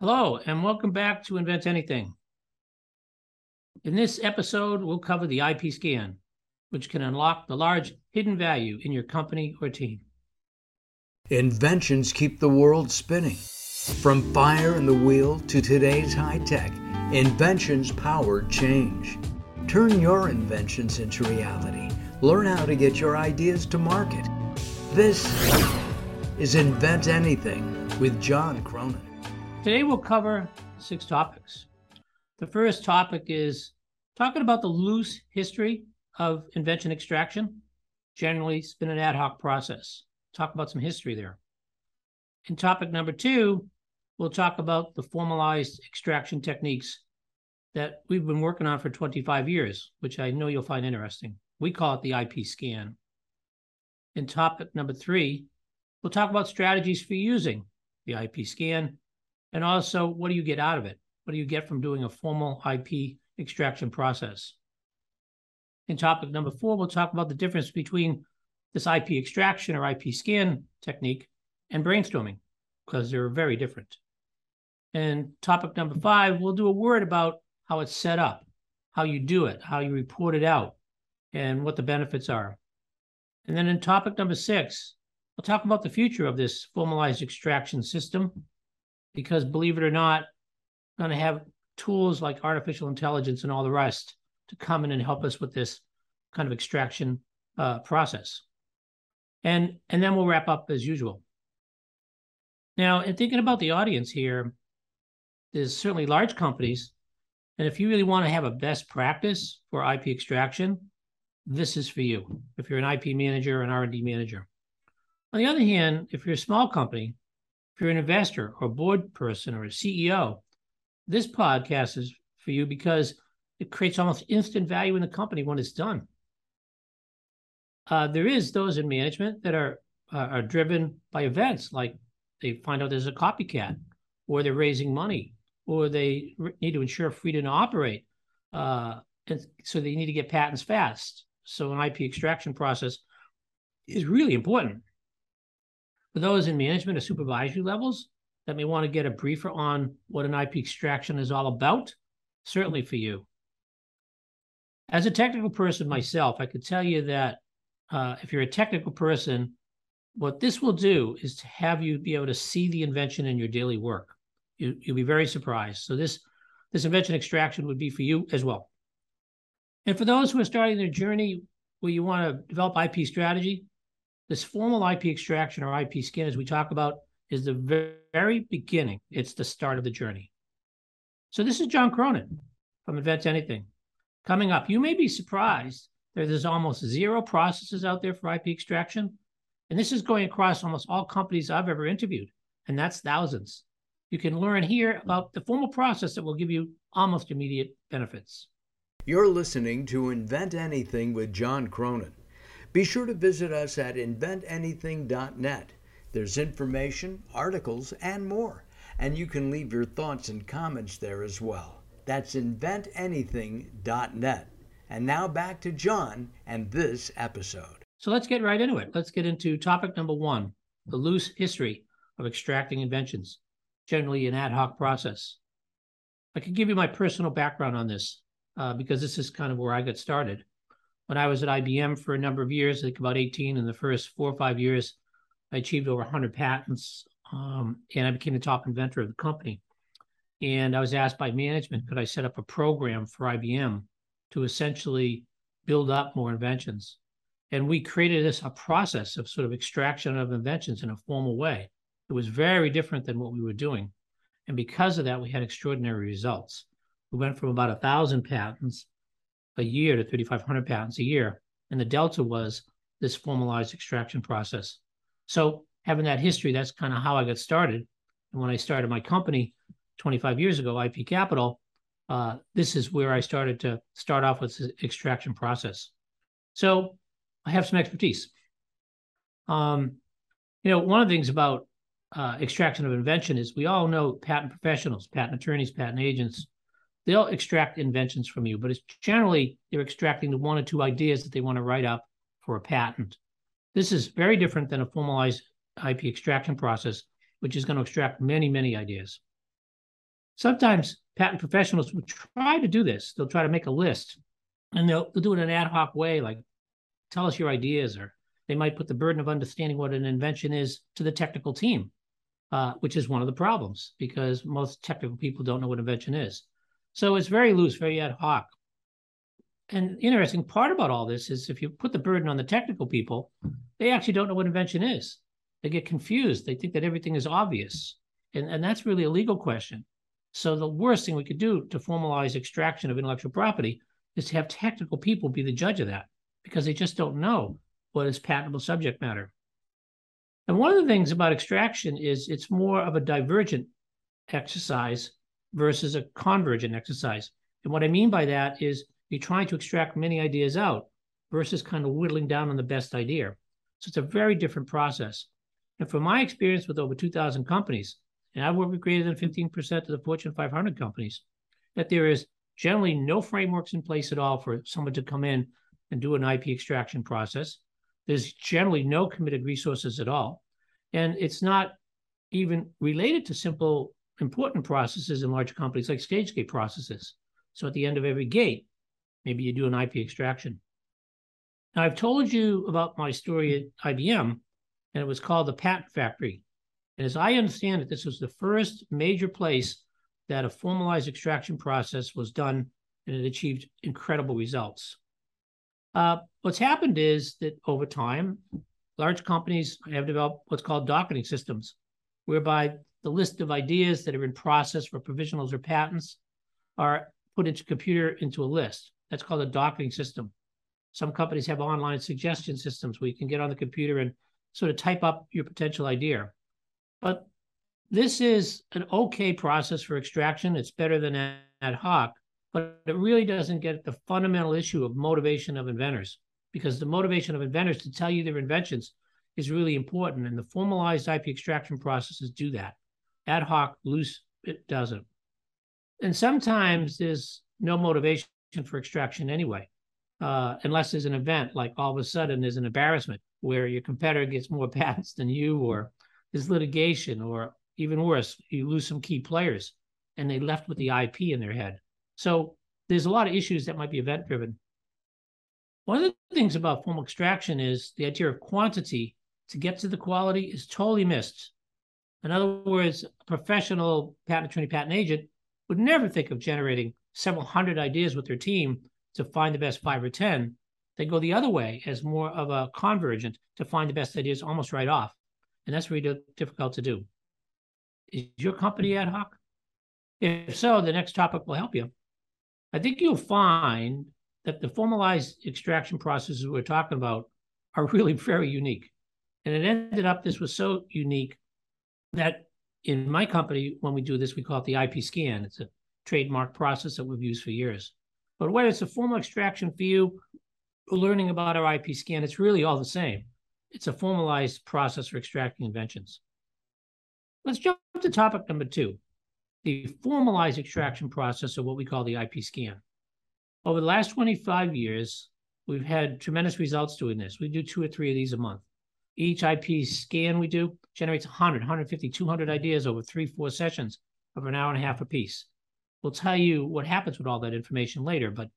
Hello, and welcome back to Invent Anything. In this episode, we'll cover the IP scan, which can unlock the large hidden value in your company or team. Inventions keep the world spinning. From fire and the wheel to today's high tech, inventions power change. Turn your inventions into reality. Learn how to get your ideas to market. This is Invent Anything with John Cronin. Today, we'll cover six topics. The first topic is talking about the loose history of invention extraction. Generally, it's been an ad hoc process. Talk about some history there. In topic number two, we'll talk about the formalized extraction techniques that we've been working on for 25 years, which I know you'll find interesting. We call it the IP scan. In topic number three, we'll talk about strategies for using the IP scan and also, what do you get out of it? What do you get from doing a formal IP extraction process? In topic number four, we'll talk about the difference between this IP extraction or IP scan technique and brainstorming, because they're very different. And topic number five, we'll do a word about how it's set up, how you do it, how you report it out, and what the benefits are. And then in topic number six, we'll talk about the future of this formalized extraction system because believe it or not, going to have tools like artificial intelligence and all the rest to come in and help us with this kind of extraction uh, process. And and then we'll wrap up as usual. Now, in thinking about the audience here, there's certainly large companies, and if you really want to have a best practice for IP extraction, this is for you. If you're an IP manager an R&D manager. On the other hand, if you're a small company if you're an investor or a board person or a CEO, this podcast is for you because it creates almost instant value in the company when it's done. Uh, there is those in management that are uh, are driven by events like they find out there's a copycat, or they're raising money, or they need to ensure freedom to operate, uh, and so they need to get patents fast. So an IP extraction process is really important. For those in management or supervisory levels that may want to get a briefer on what an IP extraction is all about, certainly for you. As a technical person myself, I could tell you that uh, if you're a technical person, what this will do is to have you be able to see the invention in your daily work. You, you'll be very surprised. So this this invention extraction would be for you as well. And for those who are starting their journey where you want to develop IP strategy, this formal IP extraction or IP scan, as we talk about, is the very beginning. It's the start of the journey. So this is John Cronin from Invent Anything. Coming up, you may be surprised that there's almost zero processes out there for IP extraction. And this is going across almost all companies I've ever interviewed, and that's thousands. You can learn here about the formal process that will give you almost immediate benefits. You're listening to Invent Anything with John Cronin. Be sure to visit us at inventanything.net. There's information, articles, and more. And you can leave your thoughts and comments there as well. That's inventanything.net. And now back to John and this episode. So let's get right into it. Let's get into topic number one the loose history of extracting inventions, generally an ad hoc process. I can give you my personal background on this uh, because this is kind of where I got started when I was at IBM for a number of years, like about 18 in the first four or five years, I achieved over 100 patents um, and I became the top inventor of the company. And I was asked by management, could I set up a program for IBM to essentially build up more inventions? And we created this a process of sort of extraction of inventions in a formal way. It was very different than what we were doing. And because of that, we had extraordinary results. We went from about a thousand patents a year to 3,500 patents a year. And the delta was this formalized extraction process. So having that history, that's kind of how I got started. And when I started my company 25 years ago, IP Capital, uh, this is where I started to start off with extraction process. So I have some expertise. Um, you know, one of the things about uh, extraction of invention is we all know patent professionals, patent attorneys, patent agents, they'll extract inventions from you, but it's generally they're extracting the one or two ideas that they want to write up for a patent. This is very different than a formalized IP extraction process, which is going to extract many, many ideas. Sometimes patent professionals will try to do this. They'll try to make a list and they'll, they'll do it in an ad hoc way, like tell us your ideas, or they might put the burden of understanding what an invention is to the technical team, uh, which is one of the problems because most technical people don't know what invention is. So it's very loose, very ad hoc. And the interesting part about all this is if you put the burden on the technical people, they actually don't know what invention is. They get confused. They think that everything is obvious. And, and that's really a legal question. So the worst thing we could do to formalize extraction of intellectual property is to have technical people be the judge of that because they just don't know what is patentable subject matter. And one of the things about extraction is it's more of a divergent exercise versus a convergent exercise. And what I mean by that is you're trying to extract many ideas out versus kind of whittling down on the best idea. So it's a very different process. And from my experience with over 2,000 companies, and I've worked with greater than 15% of the Fortune 500 companies, that there is generally no frameworks in place at all for someone to come in and do an IP extraction process. There's generally no committed resources at all. And it's not even related to simple important processes in large companies like stage gate processes. So at the end of every gate, maybe you do an IP extraction. Now, I've told you about my story at IBM, and it was called the Patent Factory. And as I understand it, this was the first major place that a formalized extraction process was done and it achieved incredible results. Uh, what's happened is that over time, large companies have developed what's called docketing systems, whereby the list of ideas that are in process for provisionals or patents are put into computer into a list. That's called a docketing system. Some companies have online suggestion systems where you can get on the computer and sort of type up your potential idea. But this is an okay process for extraction. It's better than ad hoc, but it really doesn't get the fundamental issue of motivation of inventors because the motivation of inventors to tell you their inventions is really important. And the formalized IP extraction processes do that. Ad hoc, loose, it doesn't. And sometimes there's no motivation for extraction anyway, uh, unless there's an event like all of a sudden there's an embarrassment where your competitor gets more patents than you, or there's litigation, or even worse, you lose some key players and they left with the IP in their head. So there's a lot of issues that might be event driven. One of the things about formal extraction is the idea of quantity to get to the quality is totally missed. In other words, professional patent attorney, patent agent would never think of generating several hundred ideas with their team to find the best five or 10. They go the other way as more of a convergent to find the best ideas almost right off. And that's really difficult to do. Is your company ad hoc? If so, the next topic will help you. I think you'll find that the formalized extraction processes we're talking about are really very unique. And it ended up, this was so unique that in my company, when we do this, we call it the IP scan. It's a trademark process that we've used for years. But whether it's a formal extraction for you or learning about our IP scan, it's really all the same. It's a formalized process for extracting inventions. Let's jump to topic number two, the formalized extraction process of what we call the IP scan. Over the last 25 years, we've had tremendous results doing this. We do two or three of these a month. Each IP scan we do generates 100, 150, 200 ideas over three, four sessions of an hour and a half apiece. We'll tell you what happens with all that information later, but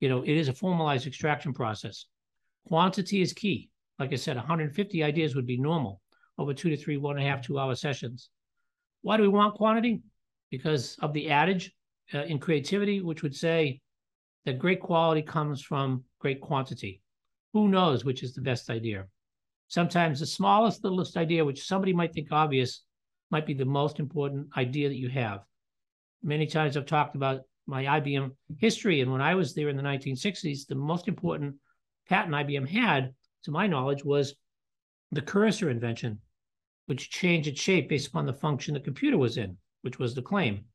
you know, it is a formalized extraction process. Quantity is key. Like I said, 150 ideas would be normal over two to three, one and a half, two hour sessions. Why do we want quantity? Because of the adage uh, in creativity, which would say that great quality comes from great quantity. Who knows which is the best idea? Sometimes the smallest, littlest idea, which somebody might think obvious, might be the most important idea that you have. Many times I've talked about my IBM history, and when I was there in the 1960s, the most important patent IBM had, to my knowledge, was the cursor invention, which changed its shape based upon the function the computer was in, which was the claim.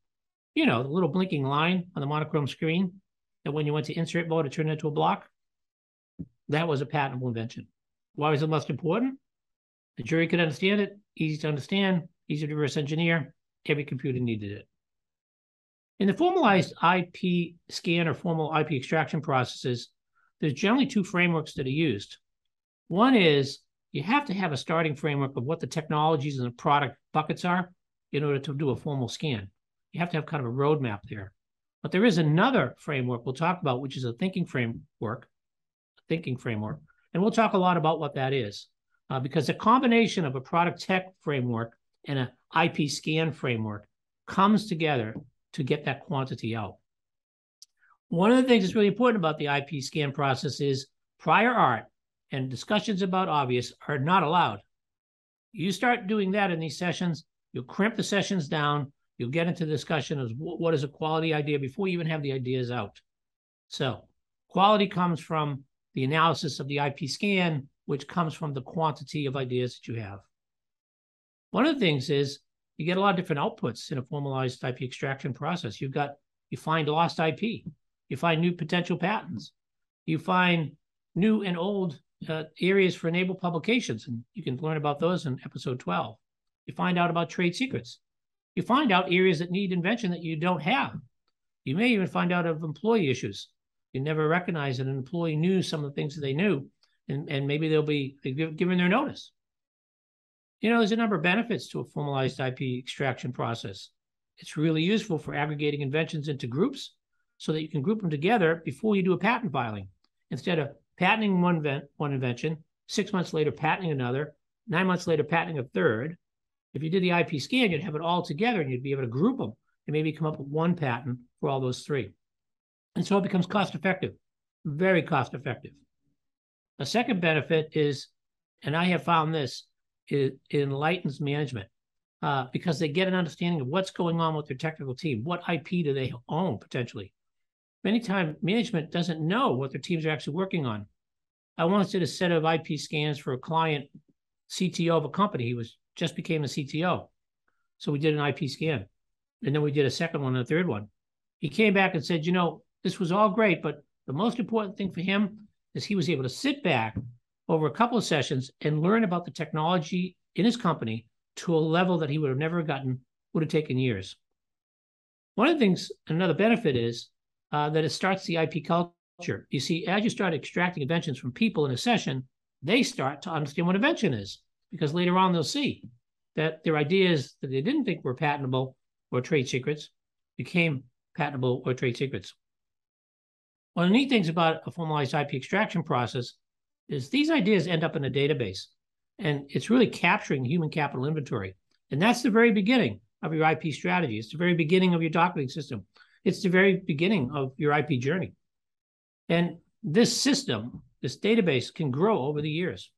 You know, the little blinking line on the monochrome screen that when you went to insert mode, it turned into a block. That was a patentable invention. Why was it most important? The jury could understand it, easy to understand, easy to reverse engineer. Every computer needed it. In the formalized IP scan or formal IP extraction processes, there's generally two frameworks that are used. One is you have to have a starting framework of what the technologies and the product buckets are in order to do a formal scan. You have to have kind of a roadmap there. But there is another framework we'll talk about, which is a thinking framework, a thinking framework. And we'll talk a lot about what that is. Uh, because a combination of a product tech framework and an IP scan framework comes together to get that quantity out. One of the things that's really important about the IP scan process is prior art and discussions about obvious are not allowed. You start doing that in these sessions, you'll crimp the sessions down, you'll get into discussion of what is a quality idea before you even have the ideas out. So, quality comes from the analysis of the IP scan, which comes from the quantity of ideas that you have. One of the things is you get a lot of different outputs in a formalized IP extraction process. You've got you find lost IP, you find new potential patents, you find new and old uh, areas for enabled publications, and you can learn about those in episode 12. You find out about trade secrets. You find out areas that need invention that you don't have. You may even find out of employee issues. You never recognize that an employee knew some of the things that they knew, and, and maybe they'll be given their notice. You know, there's a number of benefits to a formalized IP extraction process. It's really useful for aggregating inventions into groups so that you can group them together before you do a patent filing. Instead of patenting one, vent, one invention, six months later, patenting another, nine months later, patenting a third. If you did the IP scan, you'd have it all together and you'd be able to group them and maybe come up with one patent for all those three. And so it becomes cost effective, very cost effective. A second benefit is, and I have found this, it, it enlightens management uh, because they get an understanding of what's going on with their technical team. What IP do they own potentially? Many times, management doesn't know what their teams are actually working on. I once did a set of IP scans for a client, CTO of a company. He was just became a CTO, so we did an IP scan, and then we did a second one and a third one. He came back and said, "You know, this was all great, but the most important thing for him is he was able to sit back over a couple of sessions and learn about the technology in his company to a level that he would have never gotten, would have taken years. One of the things, another benefit is uh, that it starts the IP culture. You see, as you start extracting inventions from people in a session, they start to understand what invention is because later on they'll see that their ideas that they didn't think were patentable or trade secrets became patentable or trade secrets. One of the neat things about a formalized IP extraction process is these ideas end up in a database and it's really capturing human capital inventory. And that's the very beginning of your IP strategy. It's the very beginning of your documenting system. It's the very beginning of your IP journey. And this system, this database can grow over the years.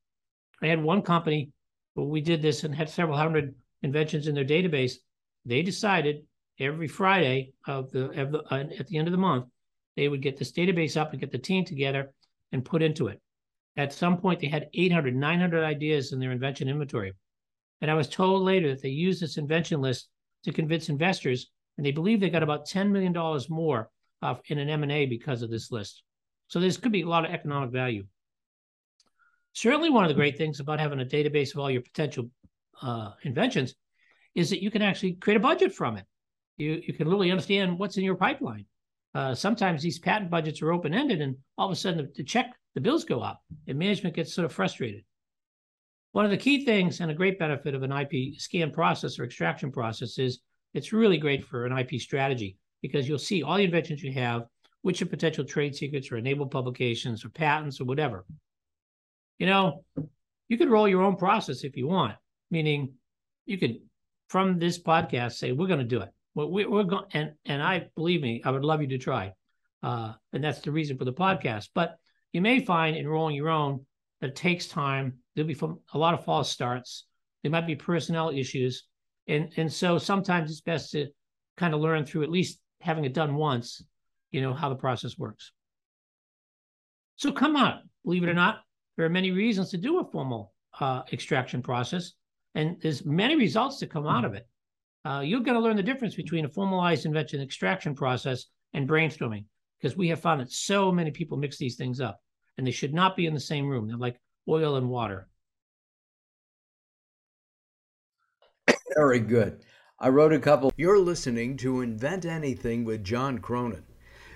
I had one company where we did this and had several hundred inventions in their database. They decided every Friday of the, of the uh, at the end of the month, they would get this database up and get the team together and put into it. At some point, they had 800, 900 ideas in their invention inventory. And I was told later that they used this invention list to convince investors, and they believe they got about $10 million more uh, in an M&A because of this list. So this could be a lot of economic value. Certainly, one of the great things about having a database of all your potential uh, inventions is that you can actually create a budget from it. You, you can literally understand what's in your pipeline. Uh, sometimes these patent budgets are open ended, and all of a sudden the, the check the bills go up and management gets sort of frustrated. One of the key things and a great benefit of an IP scan process or extraction process is it's really great for an IP strategy because you'll see all the inventions you have, which are potential trade secrets or enabled publications or patents or whatever. You know, you could roll your own process if you want, meaning you could, from this podcast, say, we're going to do it. We're, we're going, and, and I believe me, I would love you to try. Uh, and that's the reason for the podcast. But you may find in rolling your own that it takes time. There'll be a lot of false starts. There might be personnel issues. And, and so sometimes it's best to kind of learn through at least having it done once, you know, how the process works. So come on, believe it or not, there are many reasons to do a formal uh, extraction process, and there's many results to come out of it. Uh, you're going to learn the difference between a formalized invention extraction process and brainstorming because we have found that so many people mix these things up and they should not be in the same room. They're like oil and water. Very good. I wrote a couple. You're listening to Invent Anything with John Cronin.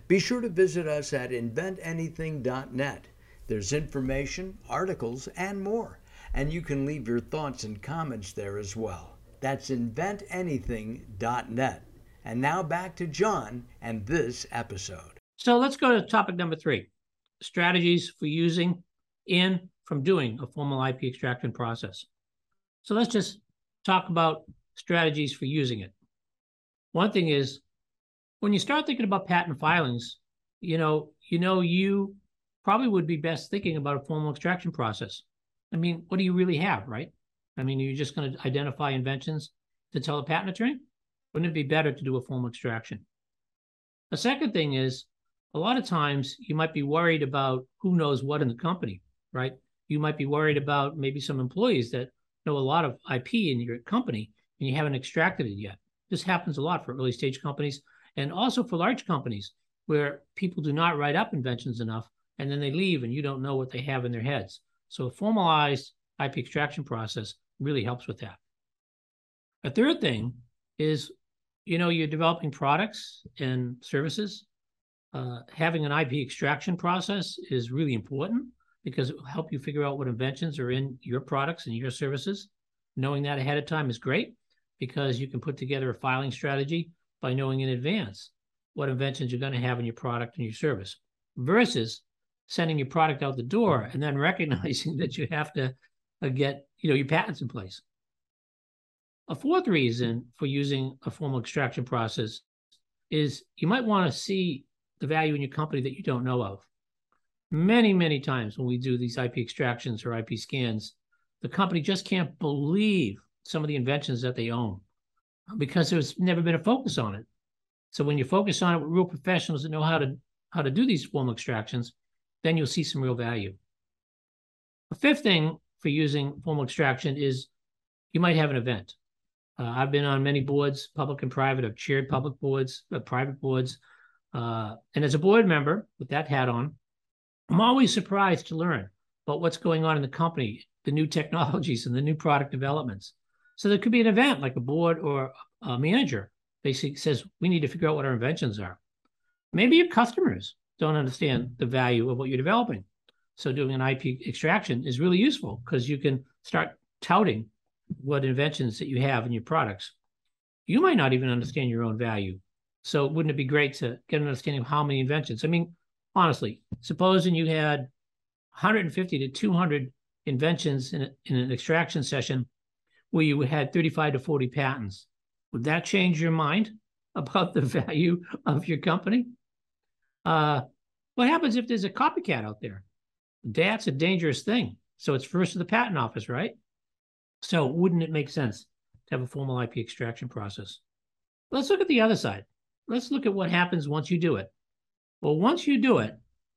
Be sure to visit us at inventanything.net. There's information, articles, and more. And you can leave your thoughts and comments there as well. That's inventanything.net. And now back to John and this episode. So let's go to topic number three strategies for using in from doing a formal IP extraction process. So let's just talk about strategies for using it. One thing is when you start thinking about patent filings, you know, you know, you probably would be best thinking about a formal extraction process. I mean, what do you really have, right? I mean, are you just going to identify inventions to tell a patent attorney? Wouldn't it be better to do a formal extraction? The second thing is a lot of times you might be worried about who knows what in the company, right? You might be worried about maybe some employees that know a lot of IP in your company and you haven't extracted it yet. This happens a lot for early stage companies and also for large companies where people do not write up inventions enough and then they leave and you don't know what they have in their heads. So a formalized IP extraction process really helps with that. A third thing is, you know, you're developing products and services. Uh, having an IP extraction process is really important because it will help you figure out what inventions are in your products and your services. Knowing that ahead of time is great because you can put together a filing strategy by knowing in advance what inventions you're going to have in your product and your service versus sending your product out the door and then recognizing that you have to Uh, get you know your patents in place. A fourth reason for using a formal extraction process is you might want to see the value in your company that you don't know of. Many, many times when we do these IP extractions or IP scans, the company just can't believe some of the inventions that they own uh, because there's never been a focus on it. So when you focus on it with real professionals that know how to how to do these formal extractions, then you'll see some real value. A fifth thing for using formal extraction is you might have an event. Uh, I've been on many boards, public and private. I've chaired public boards, uh, private boards. Uh, and as a board member with that hat on, I'm always surprised to learn about what's going on in the company, the new technologies and the new product developments. So there could be an event like a board or a manager basically says, we need to figure out what our inventions are. Maybe your customers don't understand the value of what you're developing. So doing an IP extraction is really useful because you can start touting what inventions that you have in your products. You might not even understand your own value. So wouldn't it be great to get an understanding of how many inventions? I mean, honestly, supposing you had 150 to 200 inventions in, a, in an extraction session where you had 35 to 40 patents, would that change your mind about the value of your company? Uh, what happens if there's a copycat out there? That's a dangerous thing. So it's first to the patent office, right? So wouldn't it make sense to have a formal IP extraction process? Let's look at the other side. Let's look at what happens once you do it. Well, once you do it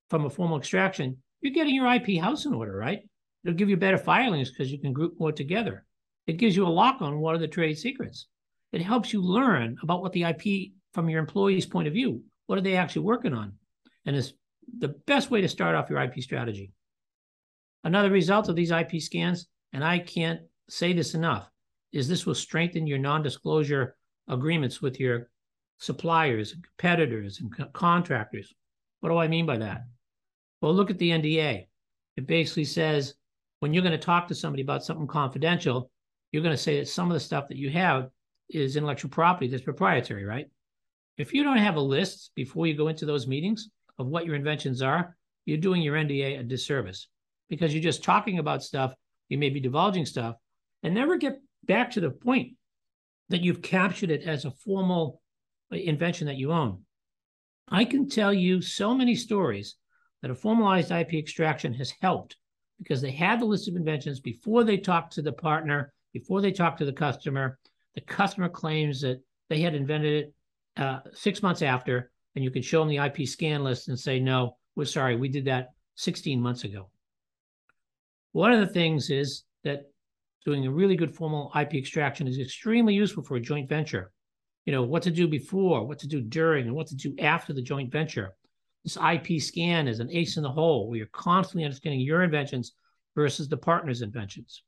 from a formal extraction, you're getting your IP house in order, right? It'll give you better filings because you can group more together. It gives you a lock on what are the trade secrets. It helps you learn about what the IP from your employee's point of view. What are they actually working on? And it's the best way to start off your IP strategy. Another result of these IP scans, and I can't say this enough, is this will strengthen your non disclosure agreements with your suppliers competitors and co- contractors. What do I mean by that? Well, look at the NDA. It basically says when you're going to talk to somebody about something confidential, you're going to say that some of the stuff that you have is intellectual property that's proprietary, right? If you don't have a list before you go into those meetings of what your inventions are, you're doing your NDA a disservice because you're just talking about stuff, you may be divulging stuff, and never get back to the point that you've captured it as a formal invention that you own. I can tell you so many stories that a formalized IP extraction has helped because they had the list of inventions before they talked to the partner, before they talked to the customer. The customer claims that they had invented it uh, six months after, and you can show them the IP scan list and say, no, we're sorry, we did that 16 months ago. One of the things is that doing a really good formal IP extraction is extremely useful for a joint venture. You know, what to do before, what to do during, and what to do after the joint venture. This IP scan is an ace in the hole where you're constantly understanding your inventions versus the partner's inventions.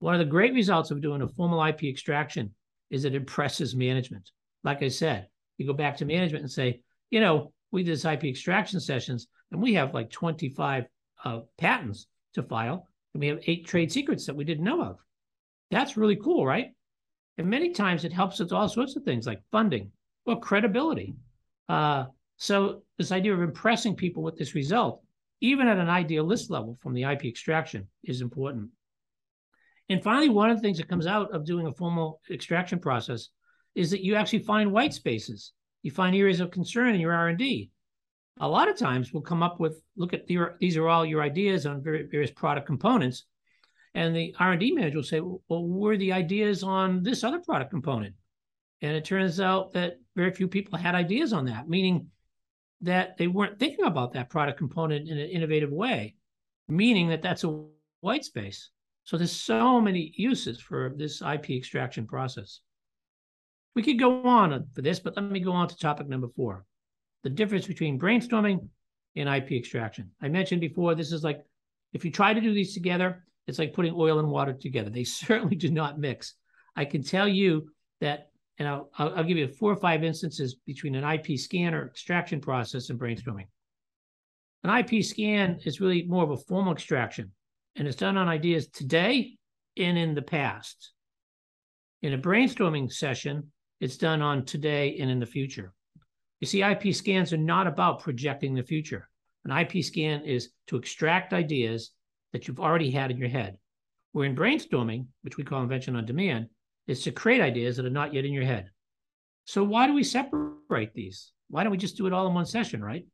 One of the great results of doing a formal IP extraction is it impresses management. Like I said, you go back to management and say, you know, we did this IP extraction sessions and we have like 25 uh, patents to file and we have eight trade secrets that we didn't know of. That's really cool, right? And many times it helps with all sorts of things like funding or credibility. Uh, so this idea of impressing people with this result, even at an idealist level from the IP extraction, is important. And finally, one of the things that comes out of doing a formal extraction process is that you actually find white spaces. You find areas of concern in your R&D. A lot of times we'll come up with, look at the, these are all your ideas on various product components. And the R&D manager will say, well, where are the ideas on this other product component? And it turns out that very few people had ideas on that, meaning that they weren't thinking about that product component in an innovative way, meaning that that's a white space. So there's so many uses for this IP extraction process. We could go on for this, but let me go on to topic number four the difference between brainstorming and IP extraction. I mentioned before, this is like if you try to do these together, it's like putting oil and water together. They certainly do not mix. I can tell you that, and I'll, I'll give you four or five instances between an IP scan or extraction process and brainstorming. An IP scan is really more of a formal extraction, and it's done on ideas today and in the past. In a brainstorming session, it's done on today and in the future. You see, IP scans are not about projecting the future. An IP scan is to extract ideas that you've already had in your head. Where in brainstorming, which we call invention on demand, is to create ideas that are not yet in your head. So why do we separate these? Why don't we just do it all in one session, right?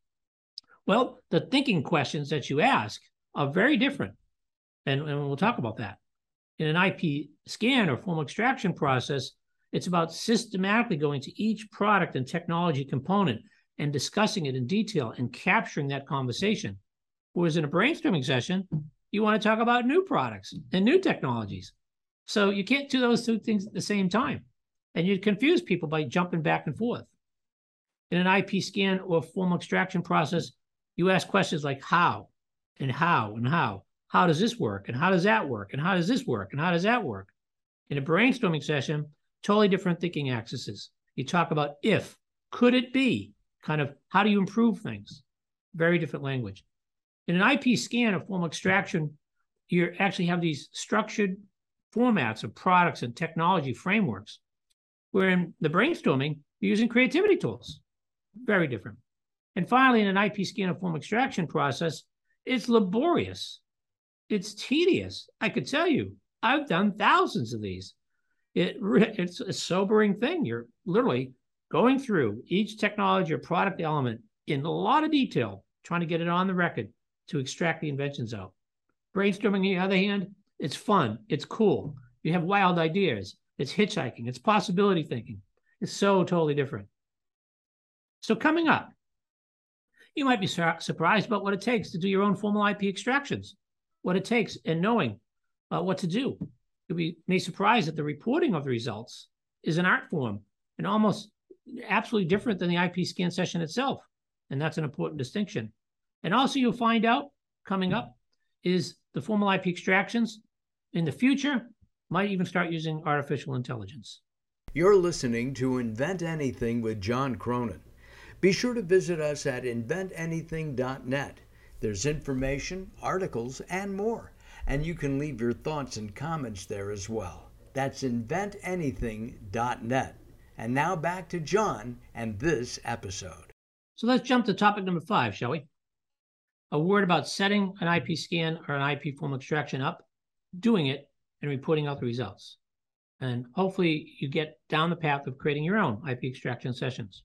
Well, the thinking questions that you ask are very different. And, and we'll talk about that. In an IP scan or formal extraction process, it's about systematically going to each product and technology component and discussing it in detail and capturing that conversation. Whereas in a brainstorming session, you want to talk about new products and new technologies. So you can't do those two things at the same time. And you'd confuse people by jumping back and forth. In an IP scan or formal extraction process, you ask questions like how and how and how. How does this work? And how does that work? And how does this work? And how does that work? In a brainstorming session, totally different thinking axes. You talk about if, could it be, kind of how do you improve things? Very different language. In an IP scan of formal extraction, you actually have these structured formats of products and technology frameworks, where in the brainstorming, you're using creativity tools. Very different. And finally, in an IP scan of form extraction process, it's laborious. It's tedious. I could tell you, I've done thousands of these it it's a sobering thing. You're literally going through each technology or product element in a lot of detail, trying to get it on the record to extract the inventions out. Brainstorming, on the other hand, it's fun, it's cool. You have wild ideas, it's hitchhiking, it's possibility thinking. It's so totally different. So, coming up, you might be sur- surprised about what it takes to do your own formal IP extractions, what it takes, and knowing uh, what to do you'll be may surprised that the reporting of the results is an art form and almost absolutely different than the IP scan session itself. And that's an important distinction. And also, you'll find out coming up is the formal IP extractions in the future might even start using artificial intelligence. You're listening to Invent Anything with John Cronin. Be sure to visit us at inventanything.net. There's information, articles, and more and you can leave your thoughts and comments there as well. That's inventanything.net. And now back to John and this episode. So let's jump to topic number five, shall we? A word about setting an IP scan or an IP form extraction up, doing it, and reporting out the results. And hopefully, you get down the path of creating your own IP extraction sessions.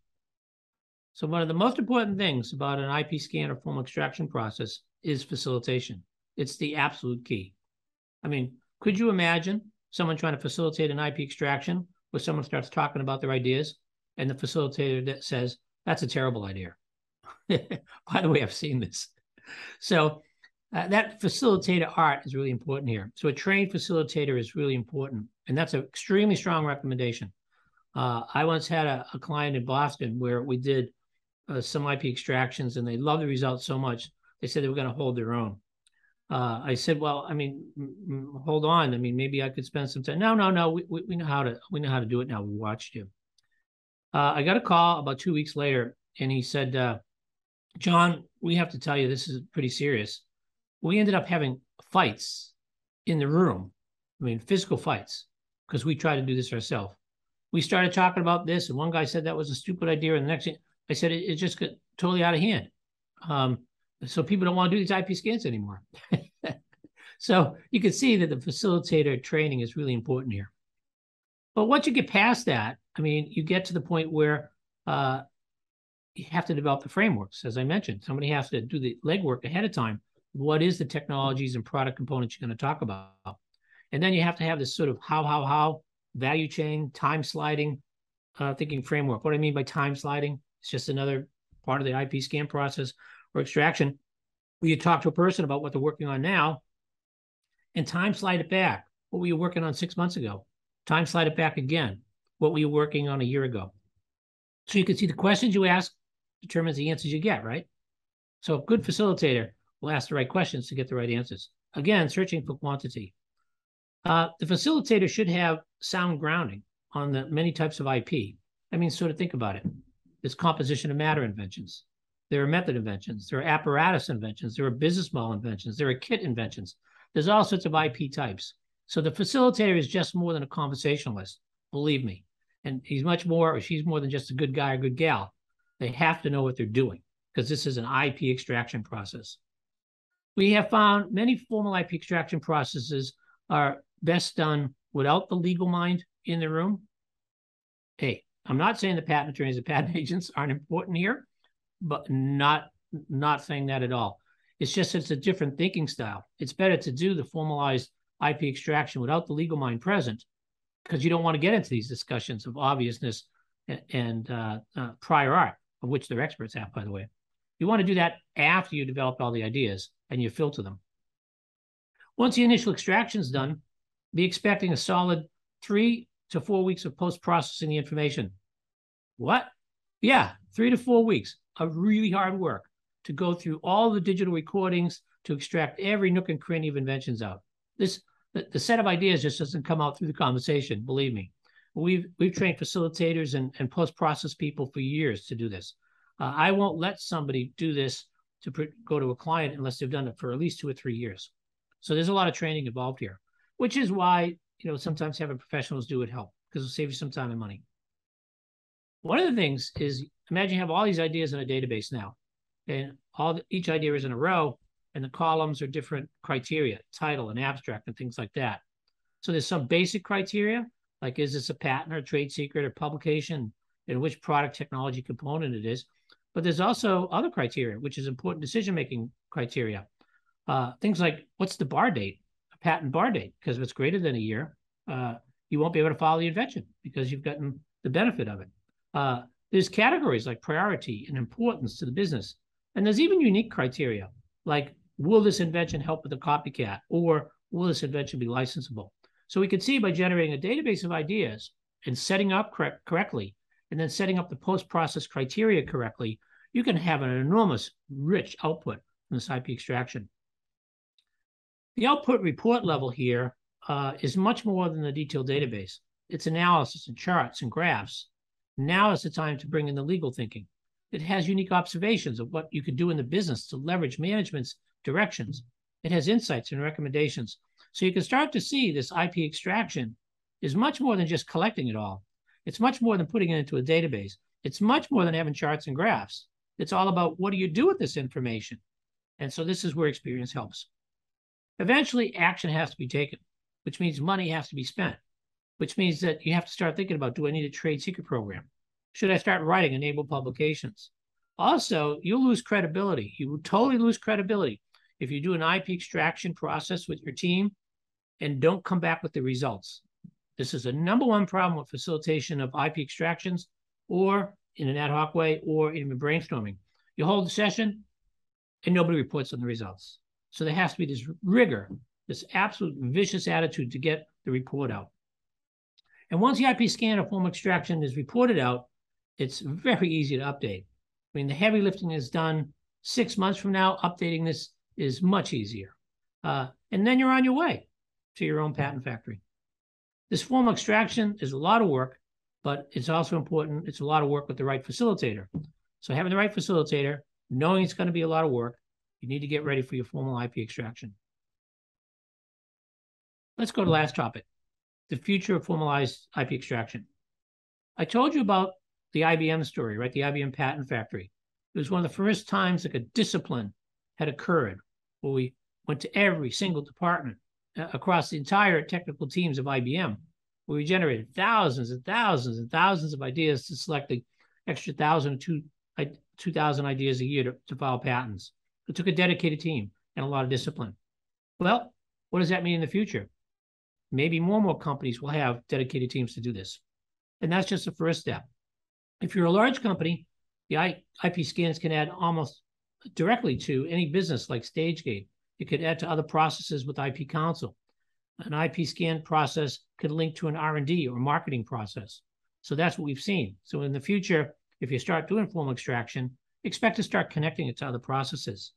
So, one of the most important things about an IP scan or form extraction process is facilitation. It's the absolute key. I mean, could you imagine someone trying to facilitate an IP extraction where someone starts talking about their ideas and the facilitator that says, that's a terrible idea. By the way, I've seen this. So uh, that facilitator art is really important here. So a trained facilitator is really important. And that's an extremely strong recommendation. Uh, I once had a, a, client in Boston where we did uh, some IP extractions and they loved the results so much, they said they were going to hold their own uh, I said, well, I mean, m- m- hold on. I mean, maybe I could spend some time. No, no, no. We, we, we know how to we know how to do it now. We watched you. Uh, I got a call about two weeks later, and he said, uh, John, we have to tell you this is pretty serious. We ended up having fights in the room. I mean, physical fights because we tried to do this ourselves. We started talking about this, and one guy said that was a stupid idea, and the next thing I said it, it just got totally out of hand. Um, so people don't want to do these IP scans anymore. so you can see that the facilitator training is really important here. But once you get past that, I mean, you get to the point where uh, you have to develop the frameworks. As I mentioned, somebody has to do the legwork ahead of time. What is the technologies and product components you're going to talk about? And then you have to have this sort of how, how, how value chain, time sliding uh, thinking framework. What I mean by time sliding, it's just another part of the IP scan process or extraction where you talk to a person about what they're working on now and time slide it back. What were you working on six months ago? Time slide it back again. What were you working on a year ago? So you can see the questions you ask determines the answers you get, right? So a good facilitator will ask the right questions to get the right answers. Again, searching for quantity. Uh, the facilitator should have sound grounding on the many types of IP. I mean, sort of think about it. There's composition of matter inventions. There are method inventions. There are apparatus inventions. There are business model inventions. There are kit inventions. There's all sorts of IP types. So the facilitator is just more than a conversationalist, believe me. And he's much more, or she's more than just a good guy or good gal. They have to know what they're doing because this is an IP extraction process. We have found many formal IP extraction processes are best done without the legal mind in the room. Hey, I'm not saying the patent attorneys and patent agents aren't important here, but not not saying that at all. It's just it's a different thinking style. It's better to do the formalized IP extraction without the legal mind present, because you don't want to get into these discussions of obviousness and, and uh, uh, prior art, of which they're experts at, by the way. You want to do that after you develop all the ideas and you filter them. Once the initial extraction is done, be expecting a solid three to four weeks of post processing the information. What? Yeah, three to four weeks of really hard work to go through all the digital recordings to extract every nook and cranny of inventions out. This the, the set of ideas just doesn't come out through the conversation. Believe me, we've we've trained facilitators and, and post process people for years to do this. Uh, I won't let somebody do this to pr- go to a client unless they've done it for at least two or three years. So there's a lot of training involved here, which is why you know sometimes having professionals do it help because it'll save you some time and money. One of the things is imagine you have all these ideas in a database now, and all the, each idea is in a row, and the columns are different criteria, title and abstract and things like that. So there's some basic criteria, like is this a patent or trade secret or publication, and which product technology component it is. But there's also other criteria, which is important decision making criteria. Uh, things like what's the bar date, a patent bar date, because if it's greater than a year, uh, you won't be able to follow the invention because you've gotten the benefit of it. Uh, there's categories like priority and importance to the business. And there's even unique criteria like will this invention help with a copycat or will this invention be licensable? So we can see by generating a database of ideas and setting up correct, correctly, and then setting up the post process criteria correctly, you can have an enormous, rich output from this IP extraction. The output report level here uh, is much more than the detailed database. It's analysis and charts and graphs. Now is the time to bring in the legal thinking. It has unique observations of what you could do in the business to leverage management's directions. It has insights and recommendations. So you can start to see this IP extraction is much more than just collecting it all. It's much more than putting it into a database. It's much more than having charts and graphs. It's all about what do you do with this information? And so this is where experience helps. Eventually, action has to be taken, which means money has to be spent, which means that you have to start thinking about do I need a trade secret program? Should I start writing enabled publications? Also, you'll lose credibility. You will totally lose credibility if you do an IP extraction process with your team and don't come back with the results. This is a number one problem with facilitation of IP extractions or in an ad hoc way or even brainstorming. You hold the session and nobody reports on the results. So there has to be this rigor, this absolute vicious attitude to get the report out. And once the IP scan or form extraction is reported out, it's very easy to update. I mean, the heavy lifting is done six months from now. Updating this is much easier. Uh, and then you're on your way to your own patent factory. This formal extraction is a lot of work, but it's also important. It's a lot of work with the right facilitator. So having the right facilitator, knowing it's going to be a lot of work, you need to get ready for your formal IP extraction. Let's go to last topic, the future of formalized IP extraction. I told you about the IBM story, right? The IBM patent factory. It was one of the first times like a discipline had occurred where we went to every single department uh, across the entire technical teams of IBM, where we generated thousands and thousands and thousands of ideas to select the extra thousand two, 2,000 ideas a year to, to file patents. It took a dedicated team and a lot of discipline. Well, what does that mean in the future? Maybe more and more companies will have dedicated teams to do this. And that's just the first step. If you're a large company, the IP scans can add almost directly to any business like StageGate. It could add to other processes with IP Counsel. An IP scan process could link to an R&D or marketing process. So that's what we've seen. So in the future, if you start doing formal extraction, expect to start connecting it to other processes.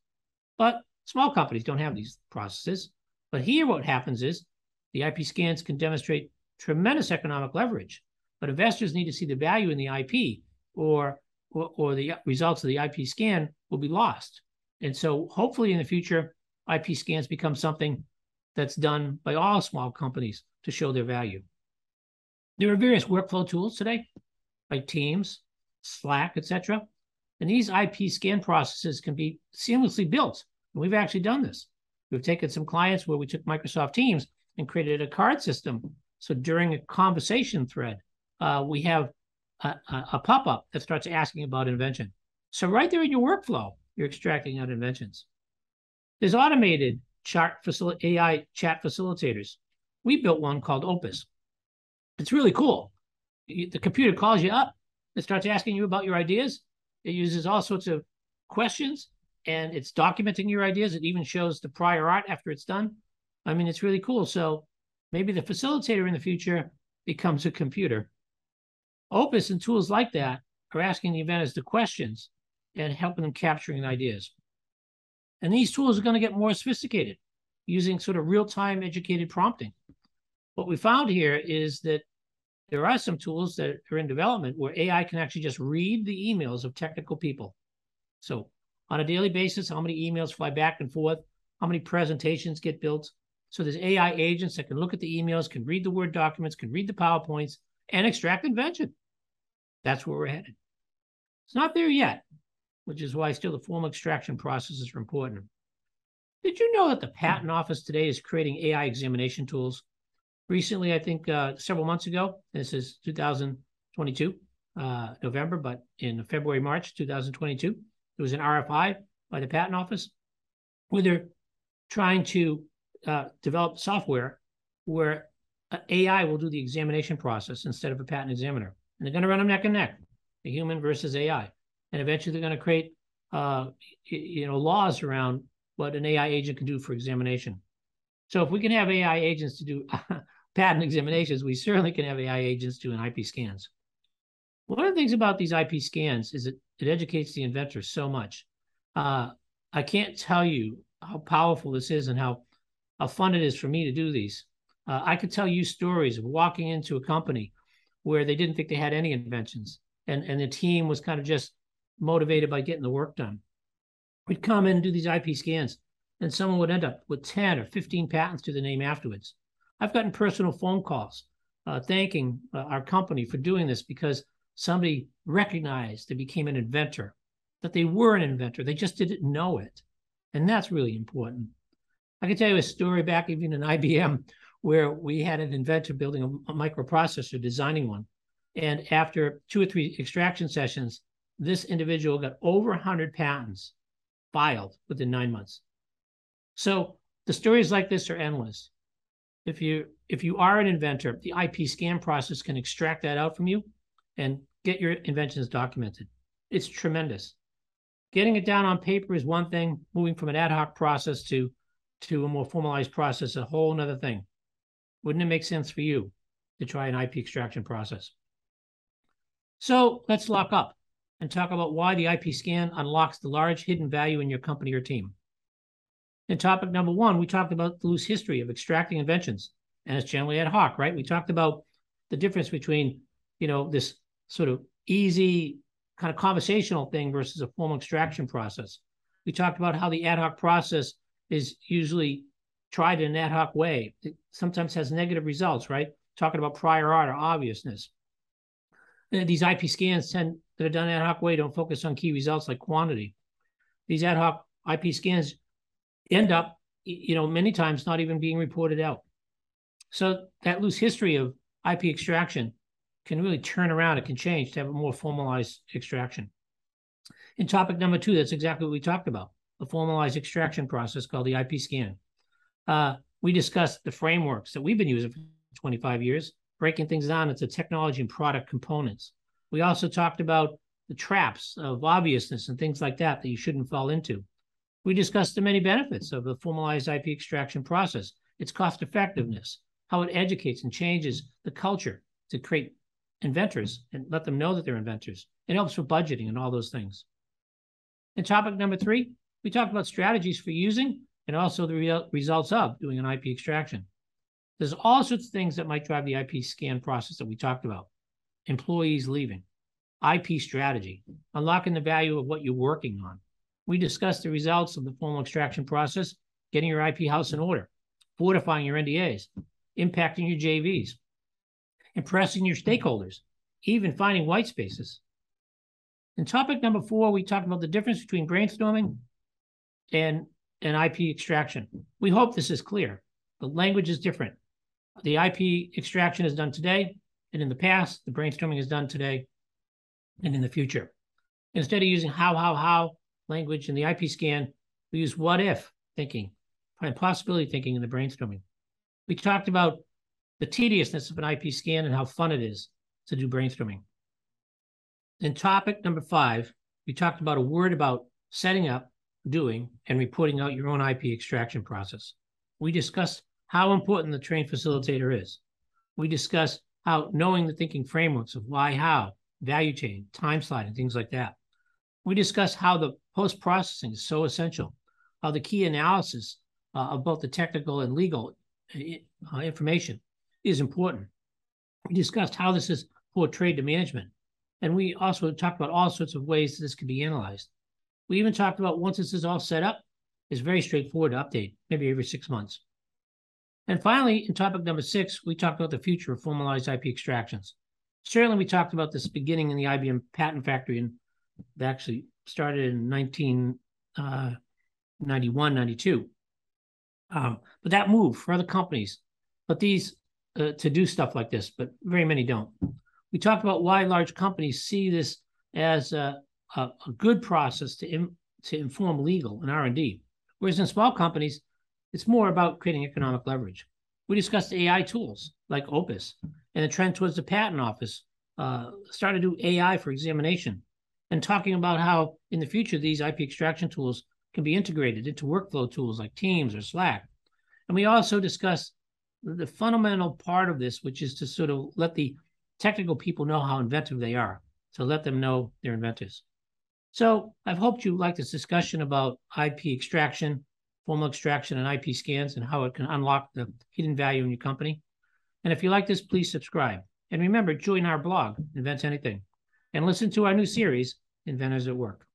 But small companies don't have these processes. But here, what happens is the IP scans can demonstrate tremendous economic leverage, but investors need to see the value in the IP or, or, or the results of the IP scan will be lost. And so hopefully in the future, IP scans become something that's done by all small companies to show their value. There are various workflow tools today, like Teams, Slack, etc. And these IP scan processes can be seamlessly built. And we've actually done this. We've taken some clients where we took Microsoft Teams and created a card system. So during a conversation thread, uh, we have a, a, a pop up that starts asking about invention. So right there in your workflow, you're extracting out inventions. There's automated chart facil- AI chat facilitators. We built one called Opus. It's really cool. The computer calls you up, it starts asking you about your ideas. It uses all sorts of questions and it's documenting your ideas. It even shows the prior art after it's done. I mean, it's really cool. So maybe the facilitator in the future becomes a computer. Opus and tools like that are asking the inventors the questions and helping them capturing ideas. And these tools are going to get more sophisticated using sort of real-time educated prompting. What we found here is that there are some tools that are in development where AI can actually just read the emails of technical people. So on a daily basis, how many emails fly back and forth, how many presentations get built. So there's AI agents that can look at the emails, can read the Word documents, can read the PowerPoints, and extract invention. That's where we're headed. It's not there yet, which is why still the formal extraction processes are important. Did you know that the Patent Office today is creating AI examination tools? Recently, I think uh, several months ago, this is 2022, uh, November, but in February, March 2022, there was an RFI by the Patent Office where they're trying to uh, develop software where AI will do the examination process instead of a patent examiner. And they're going to run them neck and neck, the human versus AI. And eventually they're going to create uh, you know, laws around what an AI agent can do for examination. So if we can have AI agents to do patent examinations, we certainly can have AI agents doing IP scans. One of the things about these IP scans is it, it educates the inventor so much. Uh, I can't tell you how powerful this is and how, how fun it is for me to do these. Uh, I could tell you stories of walking into a company where they didn't think they had any inventions and, and the team was kind of just motivated by getting the work done. We'd come in and do these IP scans and someone would end up with 10 or 15 patents to the name afterwards. I've gotten personal phone calls uh, thanking uh, our company for doing this because somebody recognized they became an inventor, that they were an inventor. They just didn't know it. And that's really important. I can tell you a story back even in IBM where we had an inventor building a, a microprocessor, designing one. And after two or three extraction sessions, this individual got over 100 patents filed within nine months. So the stories like this are endless. If you if you are an inventor, the IP scan process can extract that out from you and get your inventions documented. It's tremendous. Getting it down on paper is one thing, moving from an ad hoc process to, to a more formalized process, a whole other thing. Wouldn't it make sense for you to try an IP extraction process? So let's lock up and talk about why the IP scan unlocks the large hidden value in your company or team. In topic number one, we talked about the loose history of extracting inventions, and it's generally ad hoc, right? We talked about the difference between, you know, this sort of easy kind of conversational thing versus a formal extraction process. We talked about how the ad hoc process is usually tried in an ad hoc way. It sometimes has negative results, right? talking about prior art or obviousness. And these IP scans tend that are done ad hoc way don't focus on key results like quantity. These ad hoc IP scans end up, you know, many times not even being reported out. So that loose history of IP extraction can really turn around. It can change to have a more formalized extraction. In topic number two, that's exactly what we talked about a formalized extraction process called the IP scan. Uh, we discussed the frameworks that we've been using for 25 years, breaking things down into technology and product components. We also talked about the traps of obviousness and things like that that you shouldn't fall into. We discussed the many benefits of the formalized IP extraction process, its cost effectiveness, how it educates and changes the culture to create inventors and let them know that they're inventors. It helps for budgeting and all those things. In topic number three, we talked about strategies for using and also the re results of doing an IP extraction. There's all sorts of things that might drive the IP scan process that we talked about. Employees leaving, IP strategy, unlocking the value of what you're working on. We discussed the results of the formal extraction process, getting your IP house in order, fortifying your NDAs, impacting your JVs, impressing your stakeholders, even finding white spaces. In topic number four, we talked about the difference between brainstorming and, and IP extraction. We hope this is clear. The language is different. The IP extraction is done today, and in the past, the brainstorming is done today and in the future. Instead of using how, how, how language in the IP scan, we use what if thinking and possibility thinking in the brainstorming. We talked about the tediousness of an IP scan and how fun it is to do brainstorming. In topic number five, we talked about a word about setting up, doing, and reporting out your own IP extraction process. We discussed how important the trained facilitator is. We discussed how knowing the thinking frameworks of why, how, value chain, time slide, and things like that. We discussed how the post processing is so essential, how the key analysis uh, of both the technical and legal uh, information is important. We discussed how this is portrayed to management. And we also talked about all sorts of ways this can be analyzed. We even talked about once this is all set up, it's very straightforward to update, maybe every six months. And finally, in topic number six, we talked about the future of formalized IP extractions. Certainly, we talked about this beginning in the IBM patent factory, and that actually started in 1991, uh, 92. Um, but that moved for other companies, but these uh, to do stuff like this, but very many don't. We talked about why large companies see this as a, a, a good process to Im, to inform legal and R and D, whereas in small companies, it's more about creating economic leverage. We discussed AI tools like Opus and the trend towards the patent office, uh, started to do AI for examination, and talking about how in the future these IP extraction tools can be integrated into workflow tools like Teams or Slack. And we also discussed the fundamental part of this, which is to sort of let the technical people know how inventive they are, to let them know they're inventors. So I've hoped you like this discussion about IP extraction, formal extraction, and IP scans and how it can unlock the hidden value in your company. And if you like this, please subscribe. And remember, join our blog, Invent Anything, and listen to our new series, Inventors at Work.